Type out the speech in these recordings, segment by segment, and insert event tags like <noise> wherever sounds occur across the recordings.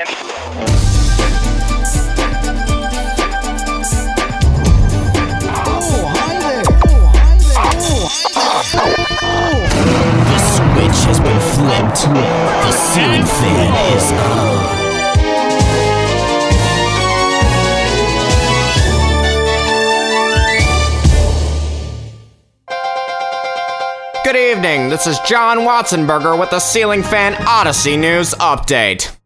And The switch has been flipped. The ceiling fan is on. Good evening. This is John Watsonberger with the Ceiling Fan Odyssey News Update.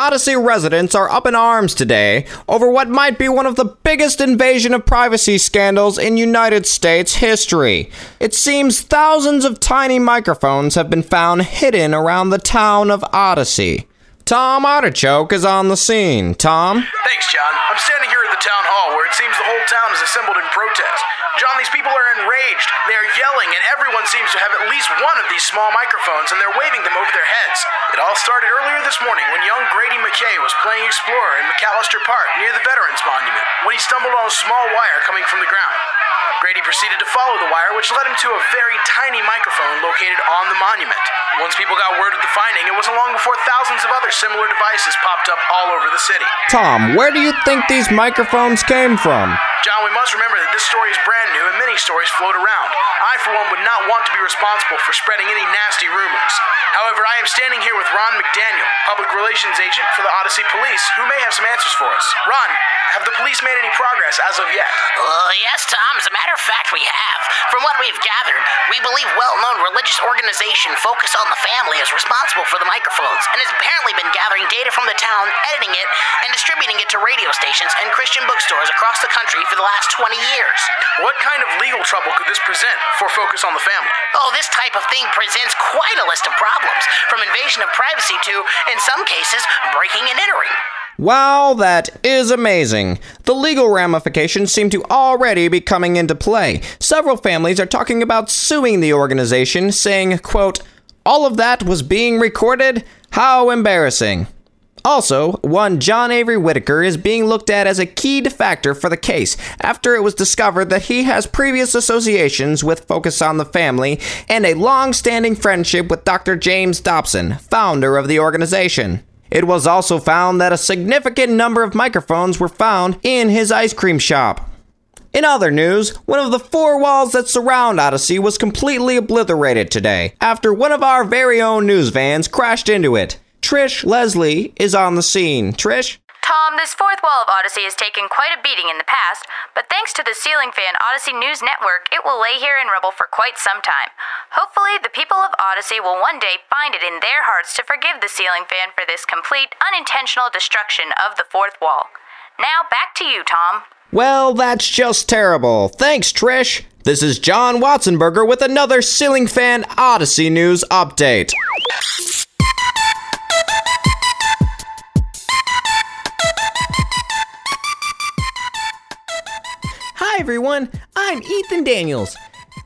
Odyssey residents are up in arms today over what might be one of the biggest invasion of privacy scandals in United States history. It seems thousands of tiny microphones have been found hidden around the town of Odyssey. Tom Artichoke is on the scene. Tom? Thanks, John. I'm standing here at the town hall where it seems the whole town is assembled in protest. John, these people are enraged. They are yelling, and everyone seems to have at least one of these small microphones, and they're waving them over their heads. It all started earlier this morning when young Grady McKay was playing Explorer in McAllister Park near the Veterans Monument when he stumbled on a small wire coming from the ground. Grady proceeded to follow the wire, which led him to a very tiny microphone located on the monument. Once people got word of the finding, it wasn't long before thousands of other similar devices popped up all over the city. Tom, where do you think these microphones came from? John, we must remember that this story is brand new and many stories float around. I, for one, would not want to be responsible for spreading any nasty rumors. However, I am standing here with Ron McDaniel, public relations agent for the Odyssey Police, who may have some answers for us. Ron, have the police made any progress as of yet? Uh, yes, Tom. As a matter of fact, we have. From what we've gathered, we believe well-known religious organization Focus on the Family is responsible for the microphones and has apparently been gathering data from the town, editing it, and distributing it to radio stations and Christian bookstores across the country for the last 20 years. What kind of legal trouble could this present for Focus on the Family? Oh, this type of thing presents quite a list of problems, from invasion of privacy to, in some cases, breaking and entering. Wow, that is amazing. The legal ramifications seem to already be coming into play. Several families are talking about suing the organization, saying, quote, all of that was being recorded? How embarrassing. Also, one John Avery Whittaker is being looked at as a key factor for the case after it was discovered that he has previous associations with Focus on the Family and a long standing friendship with Dr. James Dobson, founder of the organization. It was also found that a significant number of microphones were found in his ice cream shop. In other news, one of the four walls that surround Odyssey was completely obliterated today after one of our very own news vans crashed into it. Trish Leslie is on the scene. Trish? Tom, this fourth wall of Odyssey has taken quite a beating in the past, but thanks to the Ceiling Fan Odyssey News Network, it will lay here in rubble for quite some time. Hopefully, the people of Odyssey will one day find it in their hearts to forgive the Ceiling Fan for this complete, unintentional destruction of the fourth wall. Now, back to you, Tom. Well, that's just terrible. Thanks, Trish. This is John Watsonberger with another Ceiling Fan Odyssey News Update. Everyone. I'm Ethan Daniels.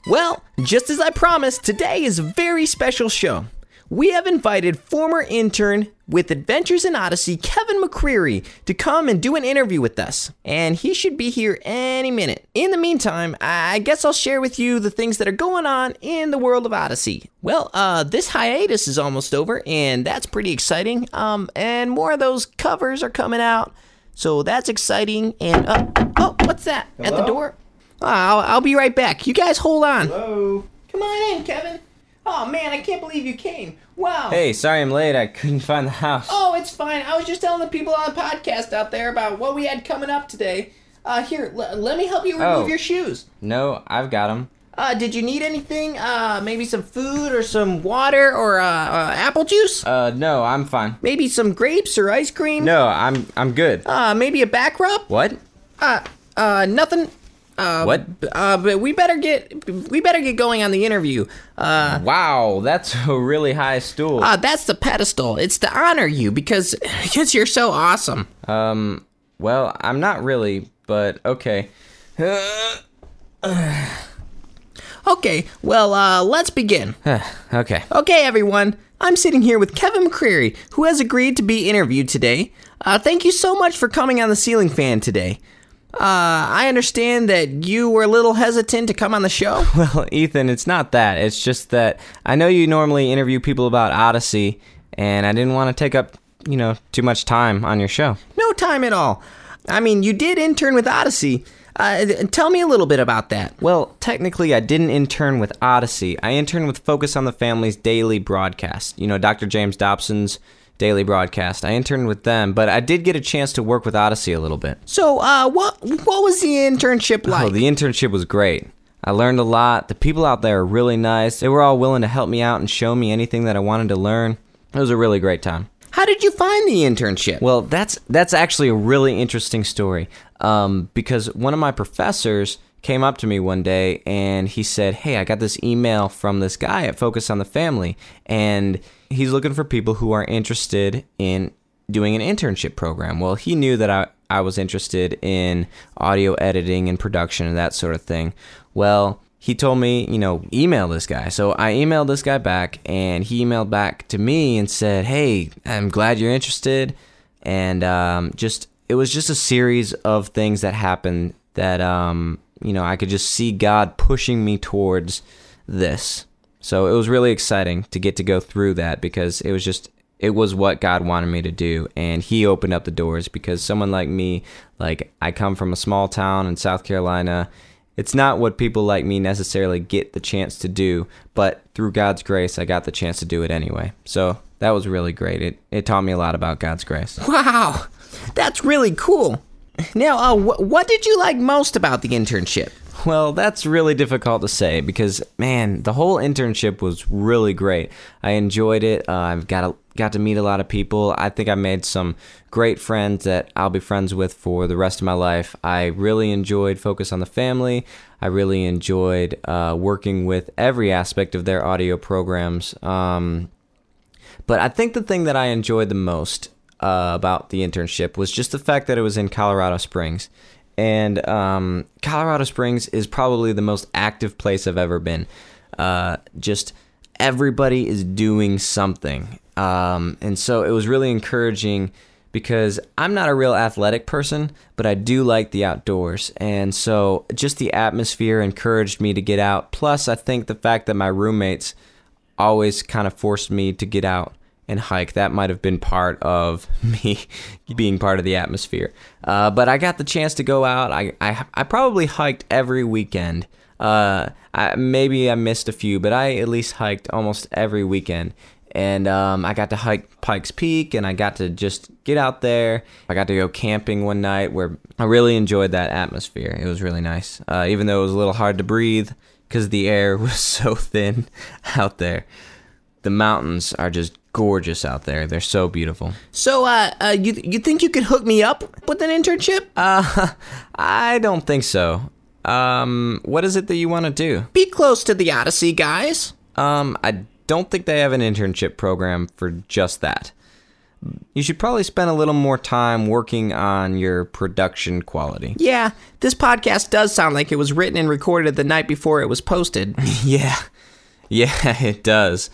Well, just as I promised, today is a very special show. We have invited former intern with Adventures in Odyssey, Kevin McCreary, to come and do an interview with us. And he should be here any minute. In the meantime, I guess I'll share with you the things that are going on in the world of Odyssey. Well, uh, this hiatus is almost over, and that's pretty exciting. Um, and more of those covers are coming out. So that's exciting. And, uh, oh, what's that? At the door? Oh, I'll, I'll be right back. You guys hold on. Hello. Come on in, Kevin. Oh man, I can't believe you came. Wow. Hey, sorry I'm late. I couldn't <laughs> find the house. Oh, it's fine. I was just telling the people on the podcast out there about what we had coming up today. Uh, here, l- let me help you remove Oh. your shoes. No, I've got them. Uh, did you need anything? Uh, maybe some food or some water or uh, uh apple juice? Uh, no, I'm fine. Maybe some grapes or ice cream? No, I'm I'm good. Uh, maybe a back rub? What? Uh, uh, nothing. Uh, What? Uh, but we better get we better get going on the interview. Uh, Wow, that's <laughs> a really high stool. uh, that's the pedestal. It's to honor you because <laughs> because you're so awesome. Um, well, I'm not really, but okay. <sighs> Okay, well, uh, let's begin. okay. Okay, everyone. I'm sitting here with Kevin McCreary, who has agreed to be interviewed today. Uh, thank you so much for coming on the Ceiling Fan today. Uh, I understand that you were a little hesitant to come on the show. <laughs> Well, Ethan, it's not that. It's just that I know you normally interview people about Odyssey, and I didn't want to take up you know, too much time on your show. No time at all. I mean, you did intern with Odyssey. Uh, tell me a little bit about that. Well, technically, I didn't intern with Odyssey. I interned with Focus on the Family's daily broadcast. You know, Dr. James Dobson's daily broadcast. I interned with them, but I did get a chance to work with Odyssey a little bit. So, uh, what what was the internship like? Oh, the internship was great. I learned a lot. The people out there are really nice. They were all willing to help me out and show me anything that I wanted to learn. It was a really great time. How did you find the internship? Well, that's that's actually a really interesting story. Um, because one of my professors came up to me one day and he said, "Hey, I got this email from this guy at Focus on the Family, and he's looking for people who are interested in doing an internship program." Well, he knew that I I was interested in audio editing and production and that sort of thing. Well, he told me, you know, email this guy. So I emailed this guy back, and he emailed back to me and said, "Hey, I'm glad you're interested." And um, just it was just a series of things that happened that um, you know I could just see God pushing me towards this. So it was really exciting to get to go through that because it was just it was what God wanted me to do and he opened up the doors because someone like me like I come from a small town in South Carolina it's not what people like me necessarily get the chance to do, but through God's grace, I got the chance to do it anyway. So that was really great. It it taught me a lot about God's grace. Wow, that's really cool. Now, uh, wh- what did you like most about the internship? Well, that's really difficult to say because man, the whole internship was really great. I enjoyed it. Uh, I've got a, got to meet a lot of people. I think I made some great friends that I'll be friends with for the rest of my life. I really enjoyed Focus on the Family. I really enjoyed uh, working with every aspect of their audio programs. Um, but I think the thing that I enjoyed the most uh, about the internship was just the fact that it was in Colorado Springs. And um, Colorado Springs is probably the most active place I've ever been. Uh, just everybody is doing something. Um, and so it was really encouraging because I'm not a real athletic person, but I do like the outdoors. And so just the atmosphere encouraged me to get out. Plus, I think the fact that my roommates always kind of forced me to get out and hike. That might have been part of <laughs> me being part of the atmosphere. Uh, but I got the chance to go out. I, I, I probably hiked every weekend. Uh, I, maybe I missed a few, but I at least hiked almost every weekend. And um, I got to hike Pikes Peak and I got to just get out there. I got to go camping one night where I really enjoyed that atmosphere. It was really nice, uh, even though it was a little hard to breathe because the air <laughs> was so thin out there. The mountains are just gorgeous out there. They're so beautiful. So, uh, uh, you you think you could hook me up with an internship? Uh, <laughs> I don't think so. Um, what is it that you want to do? Be close to the Odyssey guys. Um, I don't think they have an internship program for just that. You should probably spend a little more time working on your production quality. Yeah, this podcast does sound like it was written and recorded the night before it was posted. <laughs> yeah. Yeah, <laughs> it does.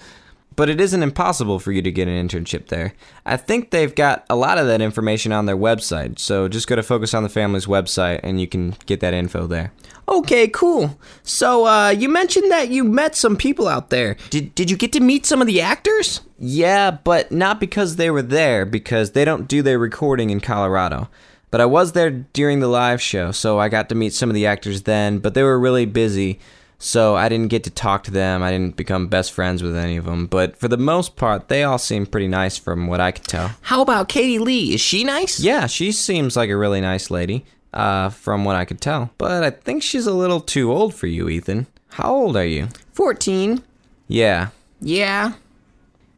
But it isn't impossible for you to get an internship there. I think they've got a lot of that information on their website, so just go to Focus on the Family's website and you can get that info there. Okay, cool. So, uh, you mentioned that you met some people out there. Did did you get to meet some of the actors? Yeah, but not because they were there, because they don't do their recording in Colorado. But I was there during the live show, so I got to meet some of the actors then, but they were really busy, so I didn't get to talk to them. I didn't become best friends with any of them, but for the most part, they all seemed pretty nice from what I could tell. How about Katie Leigh? Is she nice? Yeah, she seems like a really nice lady, uh, from what I could tell. But I think she's a little too old for you, Ethan. How old are you? 14. Yeah. Yeah.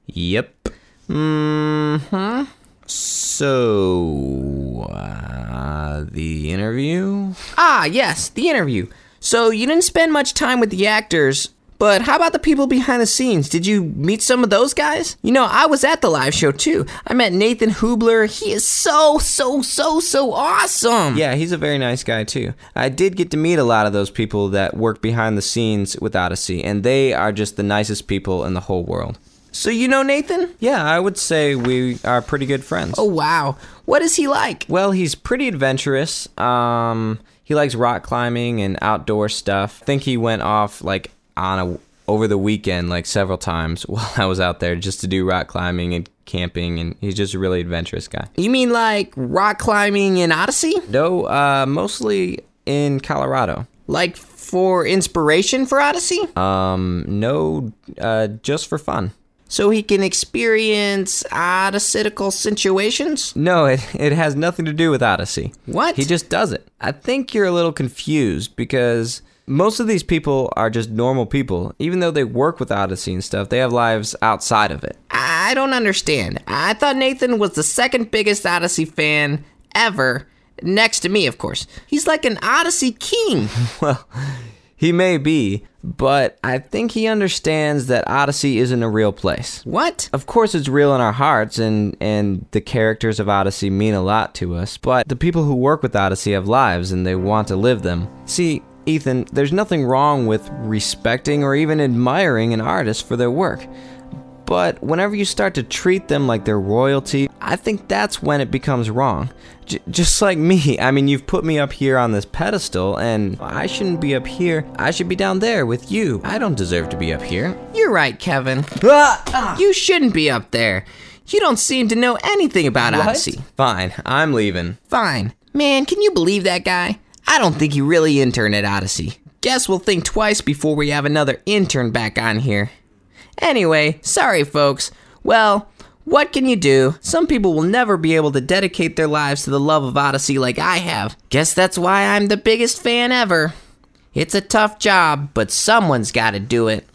Yep. Mm hmm. So, uh, the interview? Ah, yes, the interview. So, you didn't spend much time with the actors, but how about the people behind the scenes? Did you meet some of those guys? You know, I was at the live show too. I met Nathan Hoobler. He is so, so, so, so awesome. Yeah, he's a very nice guy too. I did get to meet a lot of those people that work behind the scenes with Odyssey, and they are just the nicest people in the whole world. So, you know Nathan? Yeah, I would say we are pretty good friends. Oh, wow. What is he like? Well, he's pretty adventurous. Um, he likes rock climbing and outdoor stuff. I think he went off like on a over the weekend like several times <laughs> while I was out there just to do rock climbing and camping, and he's just a really adventurous guy. You mean like rock climbing in Odyssey? No, uh, mostly in Colorado. Like for inspiration for Odyssey? Um, no, uh, just for fun. So he can experience odysseical situations? No, <laughs> it, it has nothing to do with Odyssey. What? He just does it. I think you're a little confused because most of these people are just normal people. Even though they work with Odyssey and stuff, they have lives outside of it. I don't understand. I thought Nathan was the second biggest Odyssey fan ever, next to me, of course. He's like an Odyssey king. <laughs> Well, he may be, but I think he understands that Odyssey isn't a real place. what? Of course, it's real in our hearts, and, and the characters of Odyssey mean a lot to us, but the people who work with Odyssey have lives and they want to live them. See, Ethan, there's nothing wrong with respecting or even admiring an artist for their work. But whenever you start to treat them like they're royalty, I think that's when it becomes wrong. J- just like me, I mean, you've put me up here on this pedestal, and I shouldn't be up here. I should be down there with you. I don't deserve to be up here. You're right, Kevin. <laughs> You shouldn't be up there. You don't seem to know anything about Odyssey. Fine, I'm leaving. Fine. Man, can you believe that guy? I don't think he really interned at Odyssey. Guess we'll think twice before we have another intern back on here. Anyway, sorry folks. Well, what can you do? Some people will never be able to dedicate their lives to the love of Odyssey like I have. Guess that's why I'm the biggest fan ever. It's a tough job, but someone's gotta do it.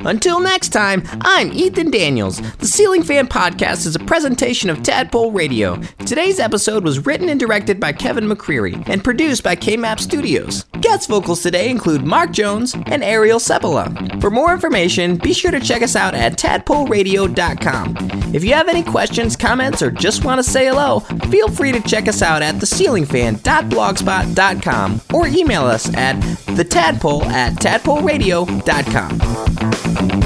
Until next time, I'm Ethan Daniels. The Ceiling Fan Podcast is a presentation of Tadpole Radio. Today's episode was written and directed by Kevin McCreary and produced by KMAP Studios. Guest vocals today include Mark Jones and Ariel Cebola. For more information, be sure to check us out at tadpoleradio.com. If you have any questions, comments, or just want to say hello, feel free to check us out at theceilingfan.blogspot.com or email us at thetadpole at tadpoleradio.com. Thank you.